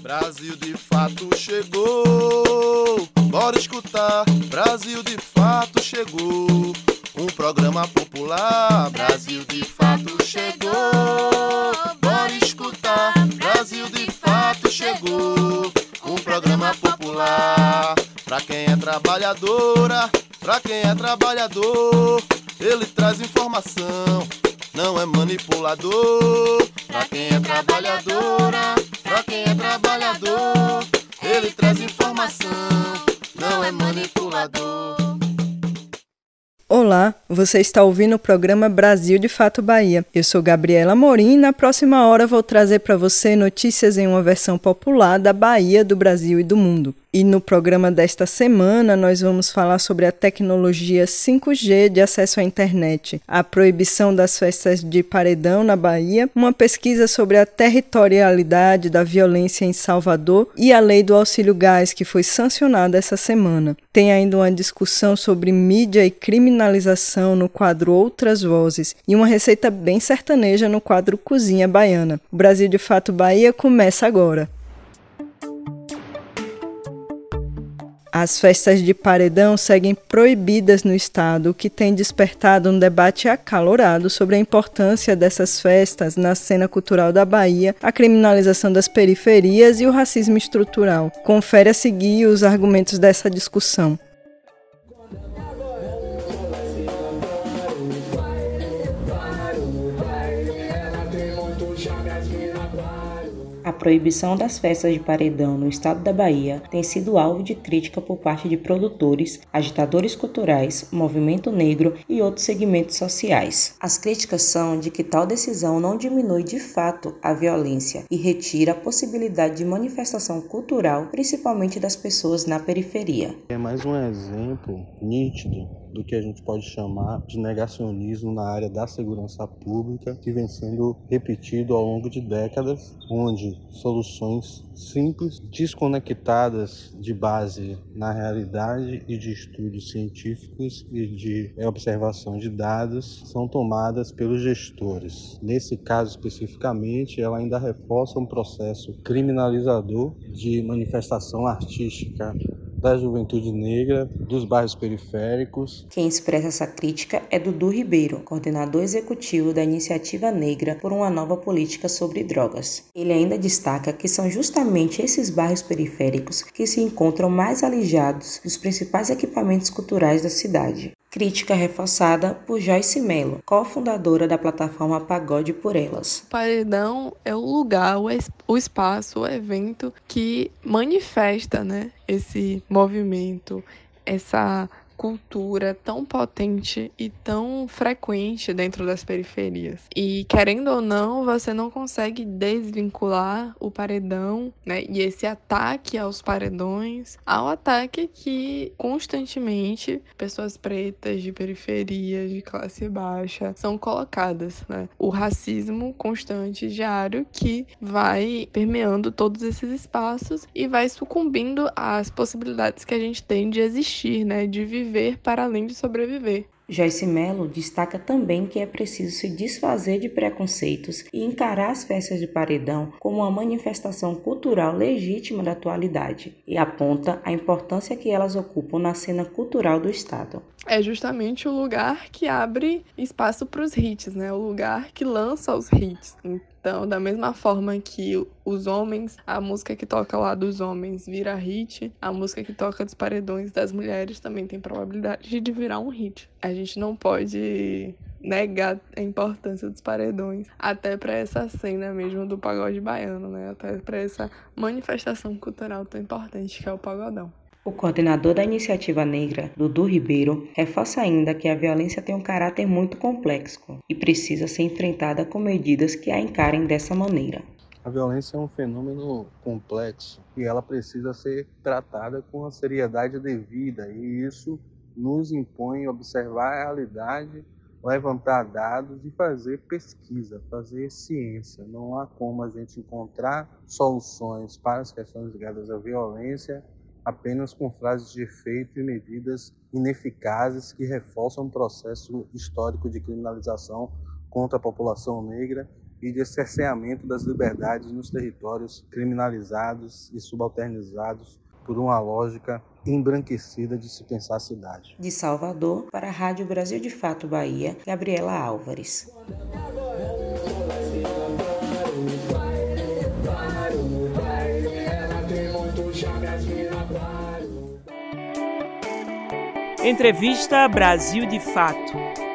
Brasil de fato chegou. Bora escutar. Brasil de fato chegou. Um programa popular. Brasil de fato chegou. Bora escutar. Brasil de fato chegou. Um programa popular. Pra quem é trabalhadora, pra quem é trabalhador, ele traz informação. Não é manipulador. Pra quem é trabalhadora, pra quem é trabalhador, ele traz informação. Não é manipulador. Olá, você está ouvindo o programa Brasil de Fato Bahia. Eu sou Gabriela Morim e na próxima hora vou trazer para você notícias em uma versão popular da Bahia, do Brasil e do mundo. E no programa desta semana nós vamos falar sobre a tecnologia 5G de acesso à internet, a proibição das festas de paredão na Bahia, uma pesquisa sobre a territorialidade da violência em Salvador e a lei do auxílio gás que foi sancionada essa semana. Tem ainda uma discussão sobre mídia e criminalização no quadro Outras Vozes e uma receita bem sertaneja no quadro Cozinha Baiana. O Brasil de Fato Bahia começa agora. As festas de paredão seguem proibidas no estado, o que tem despertado um debate acalorado sobre a importância dessas festas na cena cultural da Bahia, a criminalização das periferias e o racismo estrutural. Confere a seguir os argumentos dessa discussão. A proibição das festas de paredão no estado da Bahia tem sido alvo de crítica por parte de produtores, agitadores culturais, movimento negro e outros segmentos sociais. As críticas são de que tal decisão não diminui de fato a violência e retira a possibilidade de manifestação cultural, principalmente das pessoas na periferia. É mais um exemplo nítido do que a gente pode chamar de negacionismo na área da segurança pública, que vem sendo repetido ao longo de décadas, onde soluções simples, desconectadas de base na realidade e de estudos científicos e de observação de dados, são tomadas pelos gestores. Nesse caso especificamente, ela ainda reforça um processo criminalizador de manifestação artística da juventude negra, dos bairros periféricos. Quem expressa essa crítica é Dudu Ribeiro, coordenador executivo da Iniciativa Negra por uma Nova Política sobre Drogas. Ele ainda destaca que são justamente esses bairros periféricos que se encontram mais alijados dos principais equipamentos culturais da cidade. Crítica reforçada por Joyce Mello, cofundadora da plataforma Pagode por Elas. O paredão é o lugar, o espaço, o evento que manifesta né, esse movimento, essa cultura tão potente e tão frequente dentro das periferias. E querendo ou não, você não consegue desvincular o paredão, né, e esse ataque aos paredões ao ataque que constantemente pessoas pretas de periferia, de classe baixa são colocadas, né? O racismo constante diário que vai permeando todos esses espaços e vai sucumbindo às possibilidades que a gente tem de existir, né, de viver viver para além de sobreviver. Joyce Mello destaca também que é preciso se desfazer de preconceitos e encarar as festas de paredão como uma manifestação cultural legítima da atualidade e aponta a importância que elas ocupam na cena cultural do Estado. É justamente o lugar que abre espaço para os hits, né? O lugar que lança os hits. Então, da mesma forma que os homens, a música que toca lá dos homens vira hit, a música que toca dos paredões das mulheres também tem probabilidade de virar um hit. A gente não pode negar a importância dos paredões, até para essa cena mesmo do pagode baiano, né? Até para essa manifestação cultural tão importante que é o pagodão. O coordenador da Iniciativa Negra, Dudu Ribeiro, reforça ainda que a violência tem um caráter muito complexo e precisa ser enfrentada com medidas que a encarem dessa maneira. A violência é um fenômeno complexo e ela precisa ser tratada com a seriedade devida, e isso nos impõe observar a realidade, levantar dados e fazer pesquisa, fazer ciência. Não há como a gente encontrar soluções para as questões ligadas à violência apenas com frases de efeito e medidas ineficazes que reforçam o processo histórico de criminalização contra a população negra e de cerceamento das liberdades nos territórios criminalizados e subalternizados por uma lógica embranquecida de se pensar a cidade. De Salvador, para a Rádio Brasil de Fato Bahia, Gabriela Álvares. Entrevista Brasil de Fato.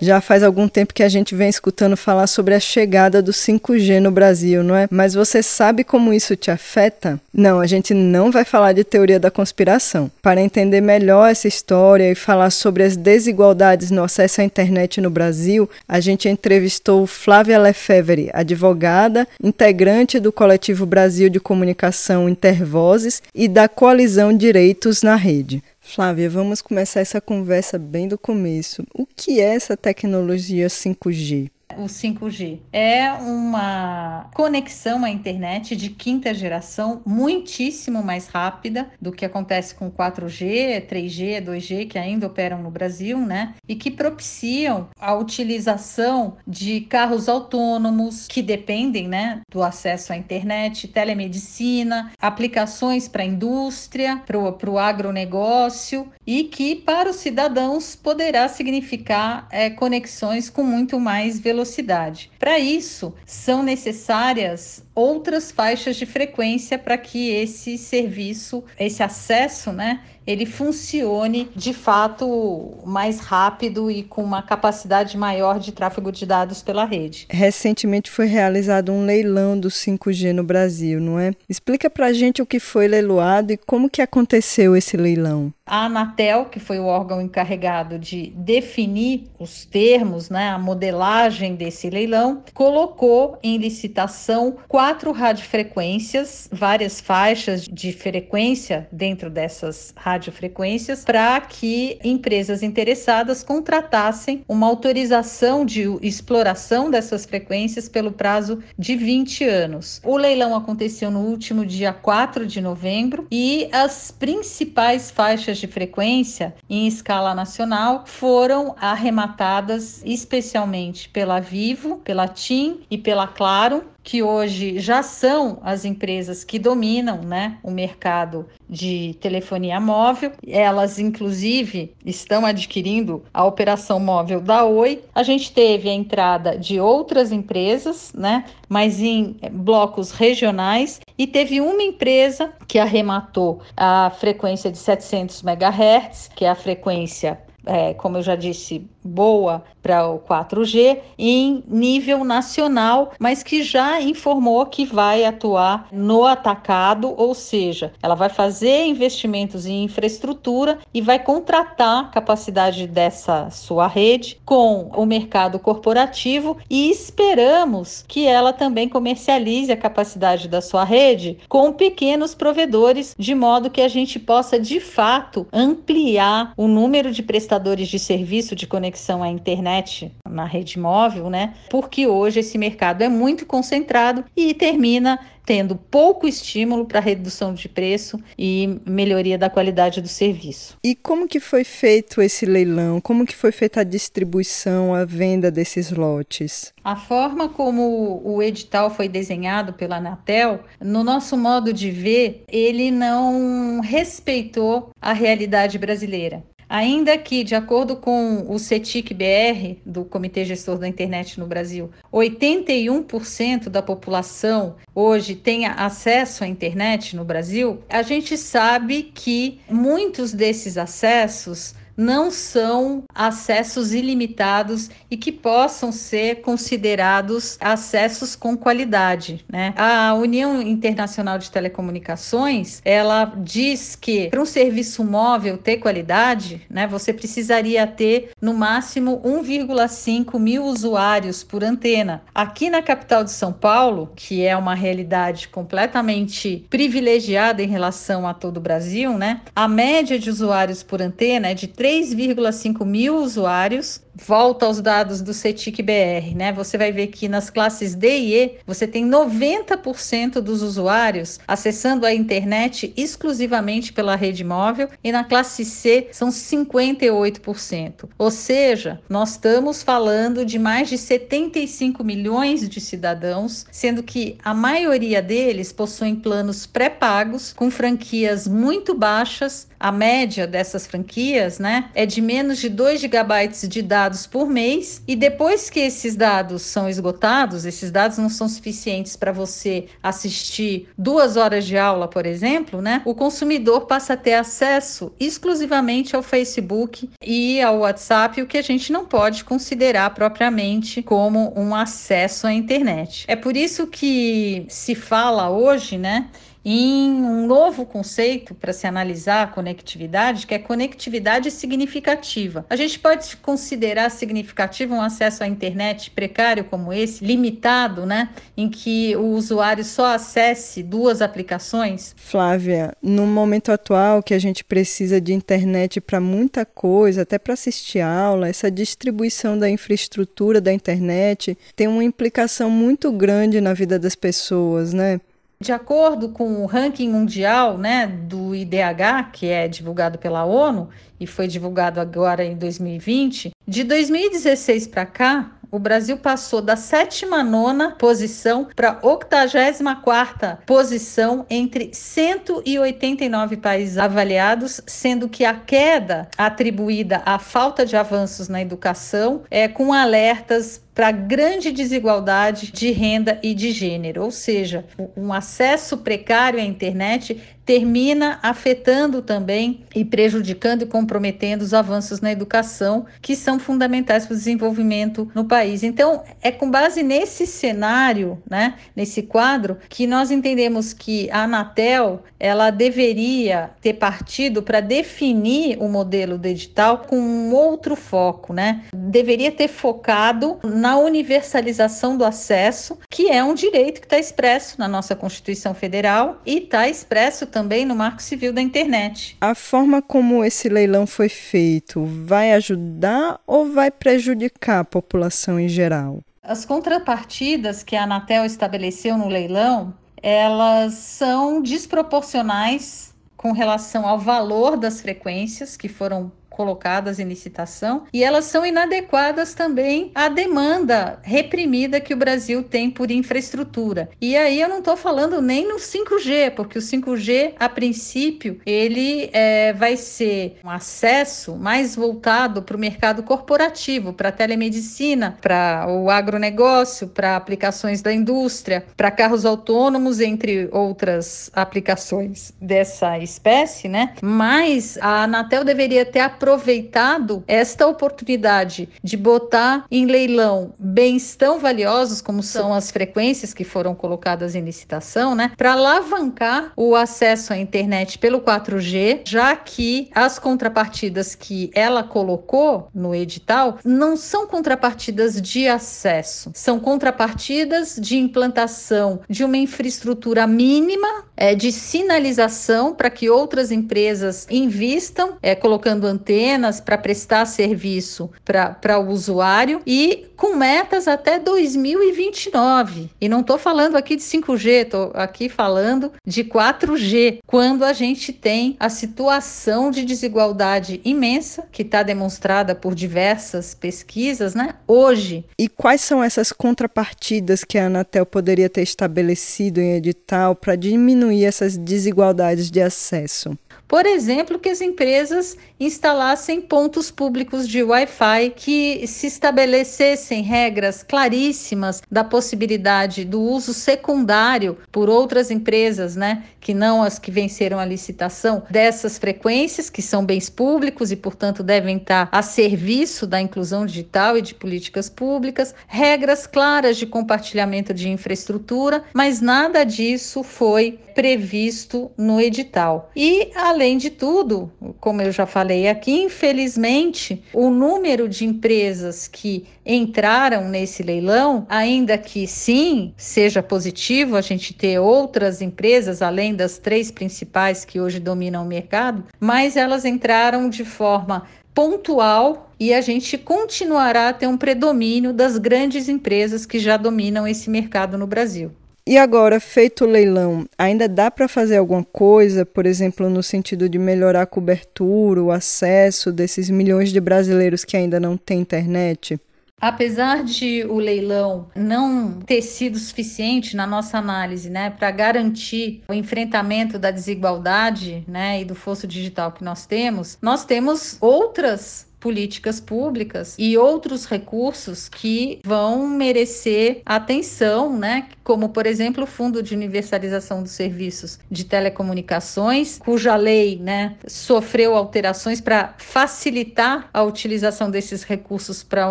Já faz algum tempo que a gente vem escutando falar sobre a chegada do 5G no Brasil, não é? Mas você sabe como isso te afeta? Não, a gente não vai falar de teoria da conspiração. Para entender melhor essa história e falar sobre as desigualdades no acesso à internet no Brasil, a gente entrevistou Flávia Lefevre, advogada, integrante do coletivo Brasil de Comunicação Intervozes e da coalizão Direitos na Rede. Flávia, vamos começar essa conversa bem do começo. O que é essa tecnologia 5G? O 5G. É uma conexão à internet de quinta geração, muitíssimo mais rápida do que acontece com 4G, 3G, 2G, que ainda operam no Brasil, né? E que propiciam a utilização de carros autônomos que dependem, né, do acesso à internet, telemedicina, aplicações para a indústria, para o agronegócio e que para os cidadãos poderá significar é, conexões com muito mais velocidade velocidade. Para isso, são necessárias outras faixas de frequência para que esse serviço, esse acesso, né, ele funcione de fato mais rápido e com uma capacidade maior de tráfego de dados pela rede. Recentemente foi realizado um leilão do 5G no Brasil, não é? Explica para a gente o que foi leiloado e como que aconteceu esse leilão. A Anatel, que foi o órgão encarregado de definir os termos, né, a modelagem desse leilão, colocou em licitação quatro radiofrequências, várias faixas de frequência dentro dessas radiofrequências para que empresas interessadas contratassem uma autorização de exploração dessas frequências pelo prazo de 20 anos. O leilão aconteceu no último dia 4 de novembro e as principais faixas de frequência em escala nacional foram arrematadas especialmente pela Vivo, pela TIM e pela Claro, que hoje já são as empresas que dominam né, o mercado de telefonia móvel. Elas, inclusive, estão adquirindo a operação móvel da Oi. A gente teve a entrada de outras empresas, né, mas em blocos regionais, e teve uma empresa que arrematou a frequência de 700 MHz, que é a frequência é, como eu já disse, boa para o 4G em nível nacional, mas que já informou que vai atuar no atacado, ou seja, ela vai fazer investimentos em infraestrutura e vai contratar capacidade dessa sua rede com o mercado corporativo e esperamos que ela também comercialize a capacidade da sua rede com pequenos provedores, de modo que a gente possa de fato ampliar o número de prestadores de serviço de conexão à internet internet na rede móvel, né? Porque hoje esse mercado é muito concentrado e termina tendo pouco estímulo para redução de preço e melhoria da qualidade do serviço. E como que foi feito esse leilão? Como que foi feita a distribuição, a venda desses lotes? A forma como o edital foi desenhado pela Anatel, no nosso modo de ver, ele não respeitou a realidade brasileira. Ainda que, de acordo com o CETIC-BR, do Comitê Gestor da Internet no Brasil, 81% da população hoje tenha acesso à internet no Brasil, a gente sabe que muitos desses acessos não são acessos ilimitados e que possam ser considerados acessos com qualidade, né? A União Internacional de Telecomunicações, ela diz que para um serviço móvel ter qualidade, né, você precisaria ter no máximo 1,5 mil usuários por antena. Aqui na capital de São Paulo, que é uma realidade completamente privilegiada em relação a todo o Brasil, né? A média de usuários por antena é de 3 3,5 mil usuários volta aos dados do CETIC BR, né? Você vai ver que nas classes D e E, você tem 90% dos usuários acessando a internet exclusivamente pela rede móvel e na classe C são 58%. Ou seja, nós estamos falando de mais de 75 milhões de cidadãos, sendo que a maioria deles possuem planos pré-pagos com franquias muito baixas. A média dessas franquias, né, é de menos de 2 GB de dados por mês e depois que esses dados são esgotados, esses dados não são suficientes para você assistir duas horas de aula, por exemplo, né, o consumidor passa a ter acesso exclusivamente ao Facebook e ao WhatsApp, o que a gente não pode considerar propriamente como um acesso à internet. É por isso que se fala hoje, né, em um novo conceito para se analisar a conectividade, que é conectividade significativa. A gente pode considerar significativo um acesso à internet precário como esse, limitado, né, em que o usuário só acesse duas aplicações? Flávia, no momento atual que a gente precisa de internet para muita coisa, até para assistir aula, essa distribuição da infraestrutura da internet tem uma implicação muito grande na vida das pessoas, né? De acordo com o ranking mundial né, do IDH, que é divulgado pela ONU e foi divulgado agora em 2020, de 2016 para cá, o Brasil passou da sétima nona posição para 84 posição entre 189 países avaliados, sendo que a queda atribuída à falta de avanços na educação é com alertas para grande desigualdade de renda e de gênero, ou seja, um acesso precário à internet termina afetando também e prejudicando e comprometendo os avanços na educação, que são fundamentais para o desenvolvimento no país. Então, é com base nesse cenário, né, nesse quadro, que nós entendemos que a Anatel ela deveria ter partido para definir o modelo digital com um outro foco, né? Deveria ter focado na universalização do acesso, que é um direito que está expresso na nossa Constituição Federal e está expresso também também no Marco Civil da Internet. A forma como esse leilão foi feito vai ajudar ou vai prejudicar a população em geral? As contrapartidas que a Anatel estabeleceu no leilão, elas são desproporcionais com relação ao valor das frequências que foram colocadas em licitação e elas são inadequadas também à demanda reprimida que o Brasil tem por infraestrutura. E aí eu não estou falando nem no 5G, porque o 5G, a princípio, ele é, vai ser um acesso mais voltado para o mercado corporativo, para a telemedicina, para o agronegócio, para aplicações da indústria, para carros autônomos, entre outras aplicações dessa espécie, né? Mas a Anatel deveria ter a aproveitado esta oportunidade de botar em leilão bens tão valiosos como são as frequências que foram colocadas em licitação, né, para alavancar o acesso à internet pelo 4G, já que as contrapartidas que ela colocou no edital não são contrapartidas de acesso, são contrapartidas de implantação de uma infraestrutura mínima é, de sinalização para que outras empresas invistam, é, colocando apenas para prestar serviço para o usuário e com metas até 2029. E não estou falando aqui de 5G, estou aqui falando de 4G, quando a gente tem a situação de desigualdade imensa que está demonstrada por diversas pesquisas, né? Hoje. E quais são essas contrapartidas que a Anatel poderia ter estabelecido em edital para diminuir essas desigualdades de acesso? Por exemplo, que as empresas instalassem pontos públicos de Wi-Fi, que se estabelecessem regras claríssimas da possibilidade do uso secundário por outras empresas, né, que não as que venceram a licitação, dessas frequências, que são bens públicos e, portanto, devem estar a serviço da inclusão digital e de políticas públicas, regras claras de compartilhamento de infraestrutura, mas nada disso foi previsto no edital. E, além de tudo, como eu já falei aqui, infelizmente, o número de empresas que entraram nesse leilão, ainda que sim, seja positivo a gente ter outras empresas além das três principais que hoje dominam o mercado, mas elas entraram de forma pontual e a gente continuará a ter um predomínio das grandes empresas que já dominam esse mercado no Brasil. E agora, feito o leilão, ainda dá para fazer alguma coisa, por exemplo, no sentido de melhorar a cobertura, o acesso desses milhões de brasileiros que ainda não têm internet? Apesar de o leilão não ter sido suficiente na nossa análise, né, para garantir o enfrentamento da desigualdade, né, e do fosso digital que nós temos, nós temos outras políticas públicas e outros recursos que vão merecer atenção, né? Como, por exemplo, o Fundo de Universalização dos Serviços de Telecomunicações, cuja lei, né, sofreu alterações para facilitar a utilização desses recursos para a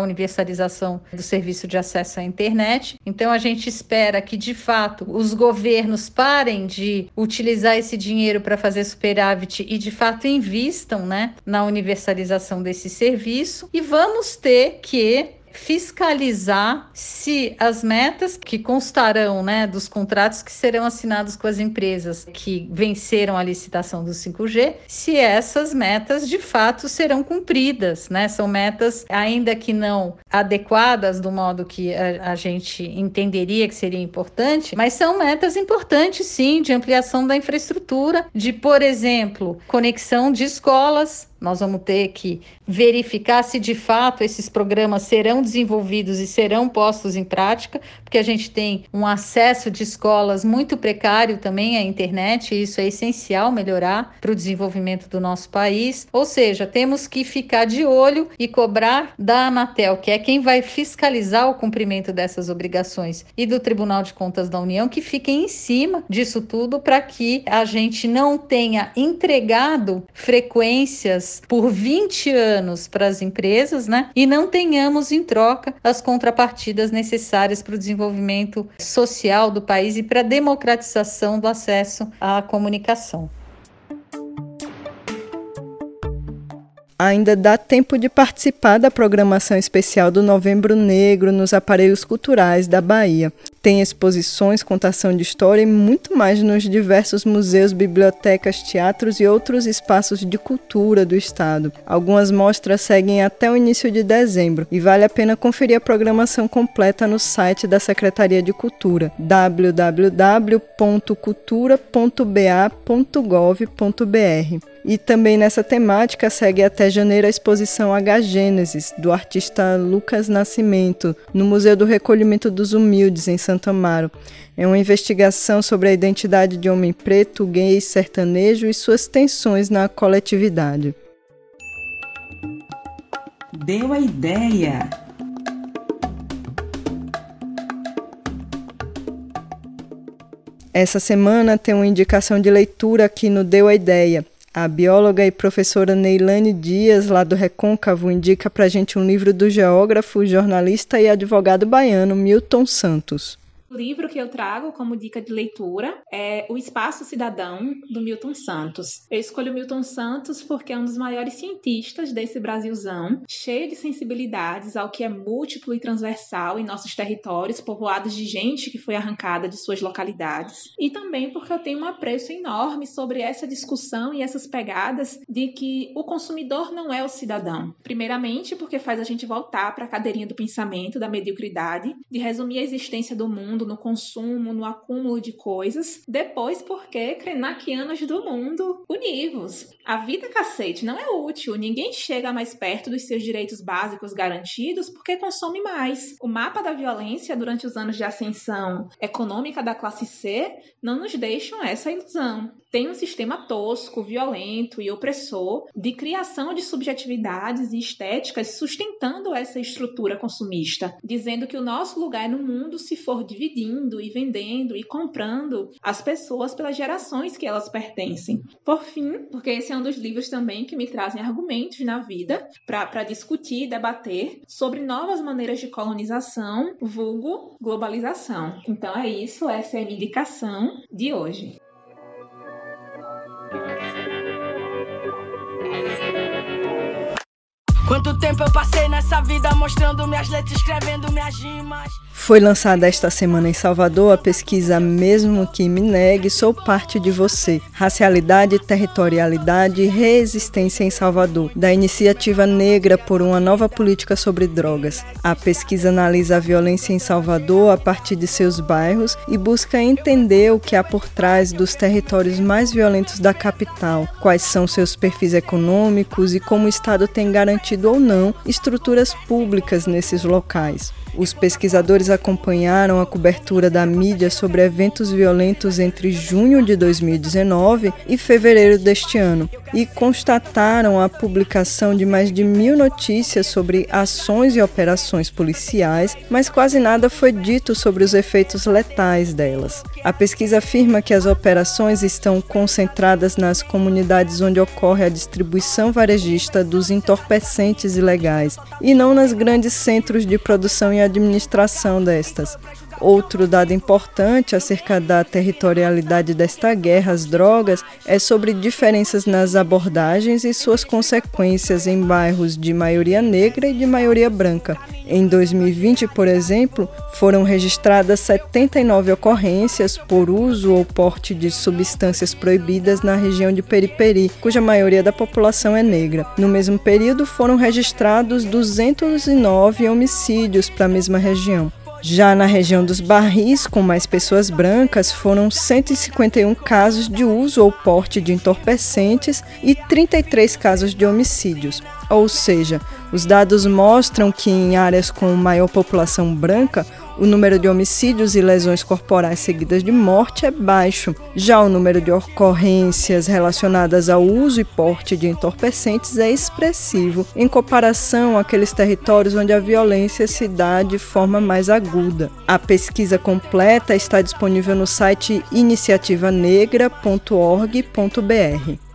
universalização do serviço de acesso à internet. Então, a gente espera que, de fato, os governos parem de utilizar esse dinheiro para fazer superávit e, de fato, invistam, né, na universalização desses serviço e vamos ter que fiscalizar se as metas que constarão né, dos contratos que serão assinados com as empresas que venceram a licitação do 5G, se essas metas de fato serão cumpridas. Né? São metas, ainda que não adequadas do modo que a, a gente entenderia que seria importante, mas são metas importantes sim de ampliação da infraestrutura, de, por exemplo, conexão de escolas nós vamos ter que verificar se de fato esses programas serão desenvolvidos e serão postos em prática, porque a gente tem um acesso de escolas muito precário também à internet, e isso é essencial melhorar para o desenvolvimento do nosso país. Ou seja, temos que ficar de olho e cobrar da Anatel, que é quem vai fiscalizar o cumprimento dessas obrigações, e do Tribunal de Contas da União, que fiquem em cima disso tudo para que a gente não tenha entregado frequências por 20 anos para as empresas, né? E não tenhamos em troca as contrapartidas necessárias para o desenvolvimento social do país e para a democratização do acesso à comunicação. Ainda dá tempo de participar da programação especial do Novembro Negro nos aparelhos culturais da Bahia. Tem exposições, contação de história e muito mais nos diversos museus, bibliotecas, teatros e outros espaços de cultura do estado. Algumas mostras seguem até o início de dezembro e vale a pena conferir a programação completa no site da Secretaria de Cultura www.cultura.ba.gov.br. E também nessa temática segue até janeiro a exposição H Gênesis, do artista Lucas Nascimento, no Museu do Recolhimento dos Humildes, em Santo Amaro. É uma investigação sobre a identidade de homem preto, gay, sertanejo e suas tensões na coletividade. Deu a ideia! Essa semana tem uma indicação de leitura aqui no Deu a Ideia. A bióloga e professora Neilane Dias, lá do Recôncavo, indica para gente um livro do geógrafo, jornalista e advogado baiano Milton Santos. O livro que eu trago como dica de leitura é O Espaço Cidadão, do Milton Santos. Eu escolho o Milton Santos porque é um dos maiores cientistas desse Brasilzão, cheio de sensibilidades ao que é múltiplo e transversal em nossos territórios, povoados de gente que foi arrancada de suas localidades. E também porque eu tenho um apreço enorme sobre essa discussão e essas pegadas de que o consumidor não é o cidadão. Primeiramente, porque faz a gente voltar para a cadeirinha do pensamento, da mediocridade, de resumir a existência do mundo mundo, no consumo, no acúmulo de coisas. Depois, porque krenakianos do mundo univos. A vida, cacete, não é útil. Ninguém chega mais perto dos seus direitos básicos garantidos porque consome mais. O mapa da violência durante os anos de ascensão econômica da classe C não nos deixam essa ilusão. Tem um sistema tosco, violento e opressor de criação de subjetividades e estéticas sustentando essa estrutura consumista, dizendo que o nosso lugar no mundo se for dividindo e vendendo e comprando as pessoas pelas gerações que elas pertencem. Por fim, porque esse é um dos livros também que me trazem argumentos na vida para discutir e debater sobre novas maneiras de colonização, vulgo globalização. Então é isso, essa é a minha indicação de hoje. Thank you. Quanto tempo eu passei nessa vida mostrando minhas letras, escrevendo minhas rimas. Foi lançada esta semana em Salvador a pesquisa Mesmo que me negue, sou parte de você. Racialidade, territorialidade e resistência em Salvador, da iniciativa negra por uma nova política sobre drogas. A pesquisa analisa a violência em Salvador a partir de seus bairros e busca entender o que há por trás dos territórios mais violentos da capital, quais são seus perfis econômicos e como o Estado tem garantido ou não estruturas públicas nesses locais. Os pesquisadores acompanharam a cobertura da mídia sobre eventos violentos entre junho de 2019 e fevereiro deste ano e constataram a publicação de mais de mil notícias sobre ações e operações policiais, mas quase nada foi dito sobre os efeitos letais delas. A pesquisa afirma que as operações estão concentradas nas comunidades onde ocorre a distribuição varejista dos entorpecentes ilegais e não nos grandes centros de produção e administração destas. Outro dado importante acerca da territorialidade desta guerra às drogas é sobre diferenças nas abordagens e suas consequências em bairros de maioria negra e de maioria branca. Em 2020, por exemplo, foram registradas 79 ocorrências por uso ou porte de substâncias proibidas na região de Periperi, cuja maioria da população é negra. No mesmo período, foram registrados 209 homicídios para a mesma região. Já na região dos barris, com mais pessoas brancas, foram 151 casos de uso ou porte de entorpecentes e 33 casos de homicídios. Ou seja, os dados mostram que em áreas com maior população branca, o número de homicídios e lesões corporais seguidas de morte é baixo. Já o número de ocorrências relacionadas ao uso e porte de entorpecentes é expressivo em comparação àqueles territórios onde a violência se dá de forma mais aguda. A pesquisa completa está disponível no site iniciativanegra.org.br.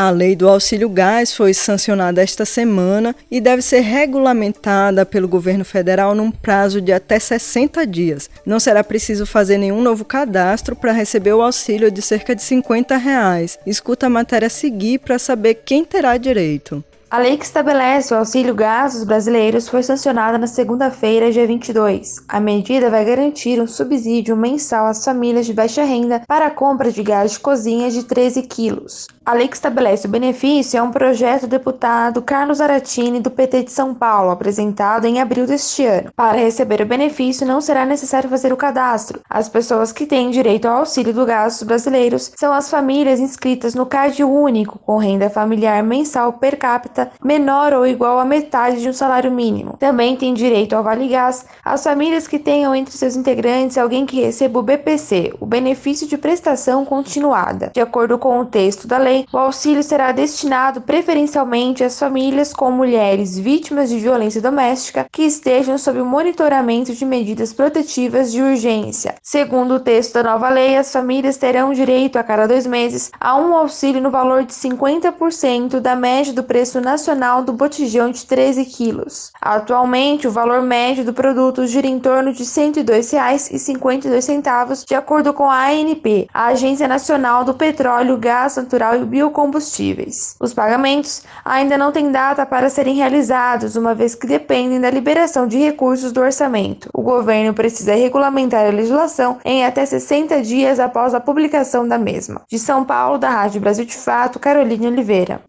A lei do auxílio gás foi sancionada esta semana e deve ser regulamentada pelo governo federal num prazo de até 60 dias. Não será preciso fazer nenhum novo cadastro para receber o auxílio de cerca de 50 reais. Escuta a matéria a seguir para saber quem terá direito. A lei que estabelece o auxílio gás dos brasileiros foi sancionada na segunda-feira, dia 22. A medida vai garantir um subsídio mensal às famílias de baixa renda para a compra de gás de cozinha de 13 quilos. A lei que estabelece o benefício é um projeto do deputado Carlos Aratini, do PT de São Paulo, apresentado em abril deste ano. Para receber o benefício, não será necessário fazer o cadastro. As pessoas que têm direito ao auxílio do gasto brasileiros são as famílias inscritas no CAD único, com renda familiar mensal per capita menor ou igual à metade de um salário mínimo. Também têm direito ao Vale Gás as famílias que tenham entre seus integrantes alguém que receba o BPC, o benefício de prestação continuada. De acordo com o texto da lei, o auxílio será destinado preferencialmente às famílias com mulheres vítimas de violência doméstica que estejam sob o monitoramento de medidas protetivas de urgência. Segundo o texto da nova lei, as famílias terão direito a cada dois meses a um auxílio no valor de 50% da média do preço nacional do botijão de 13 quilos. Atualmente, o valor médio do produto gira em torno de R$ 102,52, de acordo com a ANP, a Agência Nacional do Petróleo, Gás Natural e biocombustíveis. Os pagamentos ainda não têm data para serem realizados, uma vez que dependem da liberação de recursos do orçamento. O governo precisa regulamentar a legislação em até 60 dias após a publicação da mesma. De São Paulo, da Rádio Brasil de Fato, Caroline Oliveira.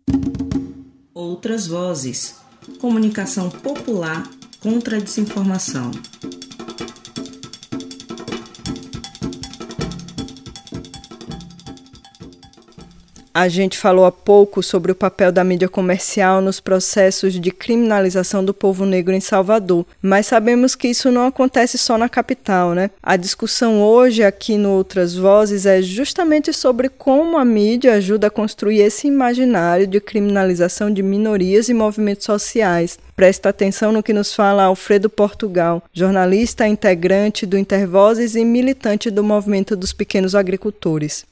Outras vozes. Comunicação popular contra a desinformação. A gente falou há pouco sobre o papel da mídia comercial nos processos de criminalização do povo negro em Salvador, mas sabemos que isso não acontece só na capital, né? A discussão hoje aqui no Outras Vozes é justamente sobre como a mídia ajuda a construir esse imaginário de criminalização de minorias e movimentos sociais. Presta atenção no que nos fala Alfredo Portugal, jornalista integrante do Intervozes e militante do movimento dos pequenos agricultores.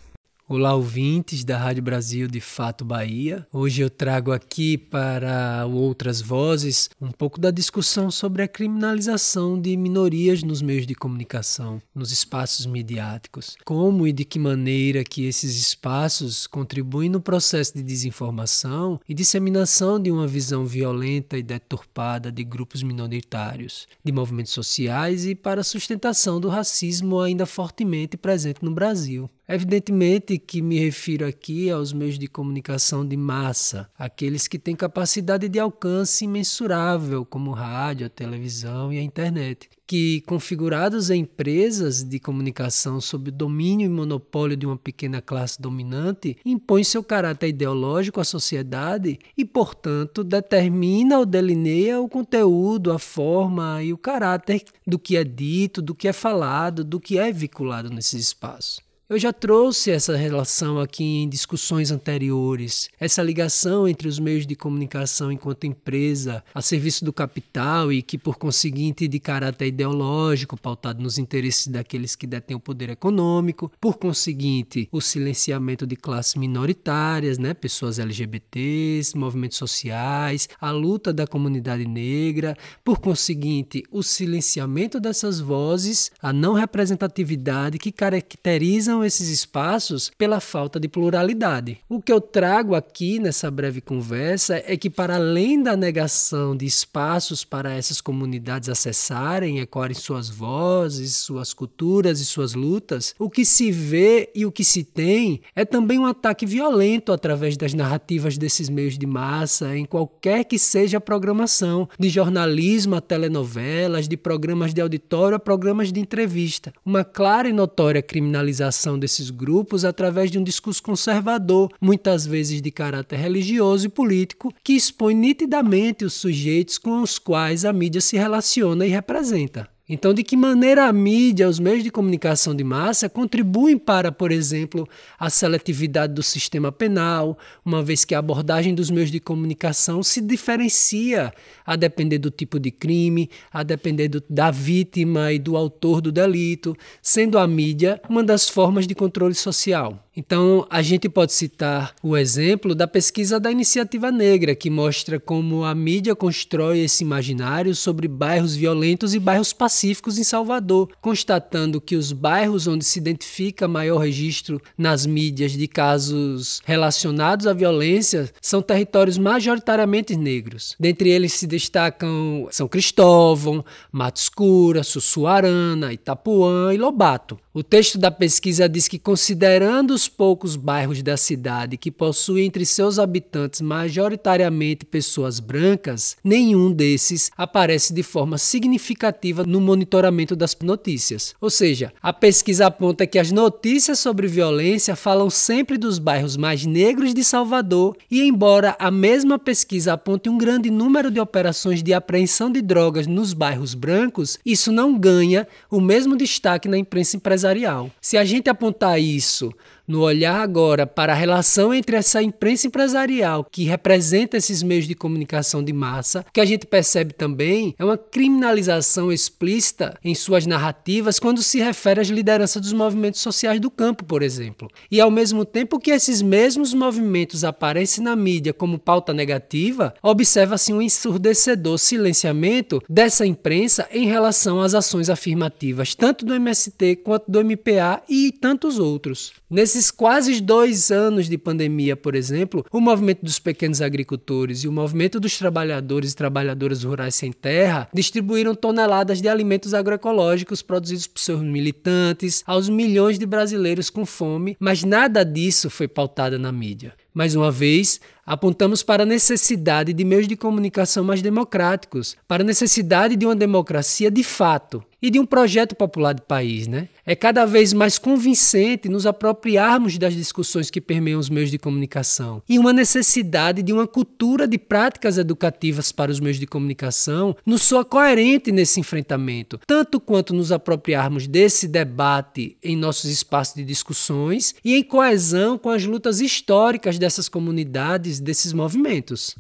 Olá, ouvintes da Rádio Brasil de Fato Bahia. Hoje eu trago aqui para Outras Vozes um pouco da discussão sobre a criminalização de minorias nos meios de comunicação, nos espaços midiáticos. Como e de que maneira que esses espaços contribuem no processo de desinformação e disseminação de uma visão violenta e deturpada de grupos minoritários, de movimentos sociais e para a sustentação do racismo ainda fortemente presente no Brasil. Evidentemente que me refiro aqui aos meios de comunicação de massa, aqueles que têm capacidade de alcance imensurável, como rádio, a televisão e a internet, que, configurados em empresas de comunicação sob o domínio e monopólio de uma pequena classe dominante, impõem seu caráter ideológico à sociedade e, portanto, determina ou delineia o conteúdo, a forma e o caráter do que é dito, do que é falado, do que é vinculado nesses espaços. Eu já trouxe essa relação aqui em discussões anteriores, essa ligação entre os meios de comunicação enquanto empresa a serviço do capital e que, por conseguinte, de caráter ideológico, pautado nos interesses daqueles que detêm o poder econômico, por conseguinte, o silenciamento de classes minoritárias, né, pessoas LGBTs, movimentos sociais, a luta da comunidade negra, por conseguinte, o silenciamento dessas vozes, a não representatividade que caracterizam esses espaços pela falta de pluralidade. O que eu trago aqui nessa breve conversa é que, para além da negação de espaços para essas comunidades acessarem, ecoarem suas vozes, suas culturas e suas lutas, o que se vê e o que se tem é também um ataque violento através das narrativas desses meios de massa, em qualquer que seja a programação, de jornalismo a telenovelas, de programas de auditório a programas de entrevista. Uma clara e notória criminalização desses grupos através de um discurso conservador, muitas vezes de caráter religioso e político, que expõe nitidamente os sujeitos com os quais a mídia se relaciona e representa. Então, de que maneira a mídia, os meios de comunicação de massa contribuem para, por exemplo, a seletividade do sistema penal, uma vez que a abordagem dos meios de comunicação se diferencia a depender do tipo de crime, a depender do, da vítima e do autor do delito, sendo a mídia uma das formas de controle social. Então, a gente pode citar o exemplo da pesquisa da Iniciativa Negra, que mostra como a mídia constrói esse imaginário sobre bairros violentos e bairros pacíficos em Salvador, constatando que os bairros onde se identifica maior registro nas mídias de casos relacionados à violência são territórios majoritariamente negros. Dentre eles se destacam São Cristóvão, Mato Escura, Sussuarana, Itapuã e Lobato. O texto da pesquisa diz que, considerando os poucos bairros da cidade que possuem entre seus habitantes majoritariamente pessoas brancas, nenhum desses aparece de forma significativa no monitoramento das notícias. Ou seja, a pesquisa aponta que as notícias sobre violência falam sempre dos bairros mais negros de Salvador, e embora a mesma pesquisa aponte um grande número de operações de apreensão de drogas nos bairros brancos, isso não ganha o mesmo destaque na imprensa empresarial. Se a gente apontar isso no olhar agora para a relação entre essa imprensa empresarial que representa esses meios de comunicação de massa, o que a gente percebe também é uma criminalização explícita em suas narrativas quando se refere às lideranças dos movimentos sociais do campo, por exemplo. E ao mesmo tempo que esses mesmos movimentos aparecem na mídia como pauta negativa, observa-se um ensurdecedor silenciamento dessa imprensa em relação às ações afirmativas, tanto do MST quanto do MPA e tantos outros. Nesses quase dois anos de pandemia, por exemplo, o movimento dos pequenos agricultores e o movimento dos trabalhadores e trabalhadoras rurais sem terra distribuíram toneladas de alimentos agroecológicos produzidos por seus militantes aos milhões de brasileiros com fome, mas nada disso foi pautado na mídia. Mais uma vez, apontamos para a necessidade de meios de comunicação mais democráticos, para a necessidade de uma democracia de fato e de um projeto popular de país, né? É cada vez mais convincente nos apropriarmos das discussões que permeiam os meios de comunicação e uma necessidade de uma cultura de práticas educativas para os meios de comunicação nos soa coerente nesse enfrentamento, tanto quanto nos apropriarmos desse debate em nossos espaços de discussões e em coesão com as lutas históricas dessas comunidades, desses movimentos.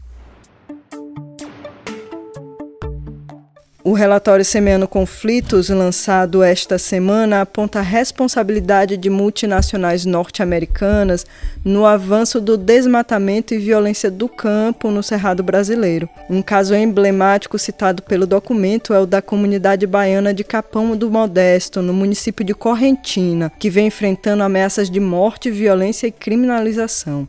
O relatório Semeando Conflitos, lançado esta semana, aponta a responsabilidade de multinacionais norte-americanas no avanço do desmatamento e violência do campo no Cerrado brasileiro. Um caso emblemático citado pelo documento é o da comunidade baiana de Capão do Modesto, no município de Correntina, que vem enfrentando ameaças de morte, violência e criminalização.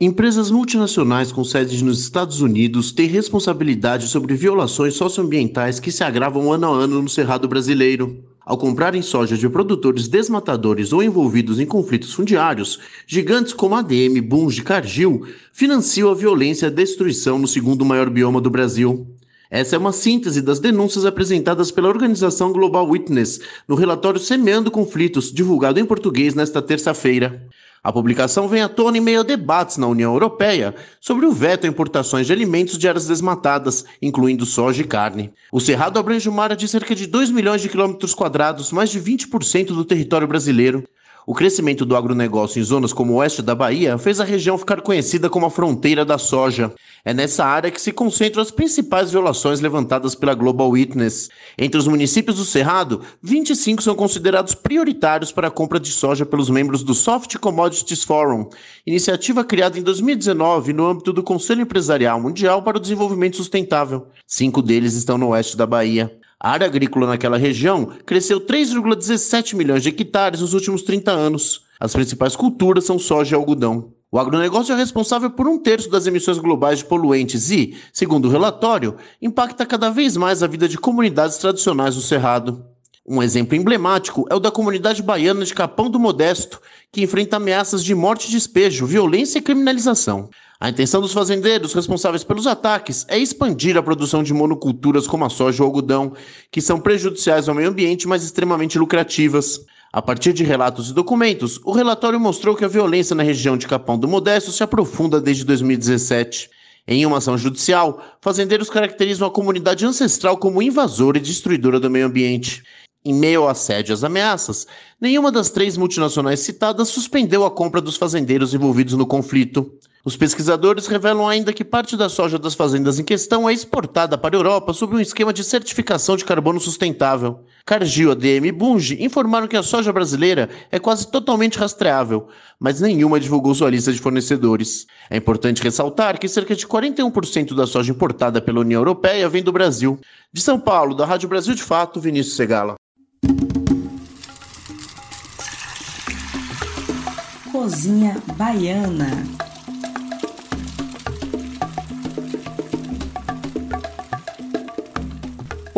Empresas multinacionais com sedes nos Estados Unidos têm responsabilidade sobre violações socioambientais que se agravam ano a ano no Cerrado brasileiro. Ao comprarem soja de produtores desmatadores ou envolvidos em conflitos fundiários, gigantes como a ADM, Bunge e Cargill financiam a violência e a destruição no segundo maior bioma do Brasil. Essa é uma síntese das denúncias apresentadas pela organização Global Witness no relatório Semeando Conflitos, divulgado em português nesta terça-feira. A publicação vem à tona em meio a debates na União Europeia sobre o veto a importações de alimentos de áreas desmatadas, incluindo soja e carne. O Cerrado abrange uma área de cerca de 2 milhões de quilômetros quadrados, mais de 20% do território brasileiro. O crescimento do agronegócio em zonas como o oeste da Bahia fez a região ficar conhecida como a fronteira da soja. É nessa área que se concentram as principais violações levantadas pela Global Witness. Entre os municípios do Cerrado, 25 são considerados prioritários para a compra de soja pelos membros do Soft Commodities Forum, iniciativa criada em 2019 no âmbito do Conselho Empresarial Mundial para o Desenvolvimento Sustentável. Cinco deles estão no oeste da Bahia. A área agrícola naquela região cresceu 3,17 milhões de hectares nos últimos 30 anos. As principais culturas são soja e algodão. O agronegócio é responsável por um terço das emissões globais de poluentes e, segundo o relatório, impacta cada vez mais a vida de comunidades tradicionais do Cerrado. Um exemplo emblemático é o da comunidade baiana de Capão do Modesto, que enfrenta ameaças de morte e despejo, violência e criminalização. A intenção dos fazendeiros responsáveis pelos ataques é expandir a produção de monoculturas como a soja ou algodão, que são prejudiciais ao meio ambiente, mas extremamente lucrativas. A partir de relatos e documentos, o relatório mostrou que a violência na região de Capão do Modesto se aprofunda desde 2017. Em uma ação judicial, fazendeiros caracterizam a comunidade ancestral como invasora e destruidora do meio ambiente. Em meio ao assédio e às ameaças, nenhuma das três multinacionais citadas suspendeu a compra dos fazendeiros envolvidos no conflito. Os pesquisadores revelam ainda que parte da soja das fazendas em questão é exportada para a Europa sob um esquema de certificação de carbono sustentável. Cargill, ADM e Bunge informaram que a soja brasileira é quase totalmente rastreável, mas nenhuma divulgou sua lista de fornecedores. É importante ressaltar que cerca de 41% da soja importada pela União Europeia vem do Brasil. De São Paulo, da Rádio Brasil de Fato, Vinícius Segala. Cozinha Baiana.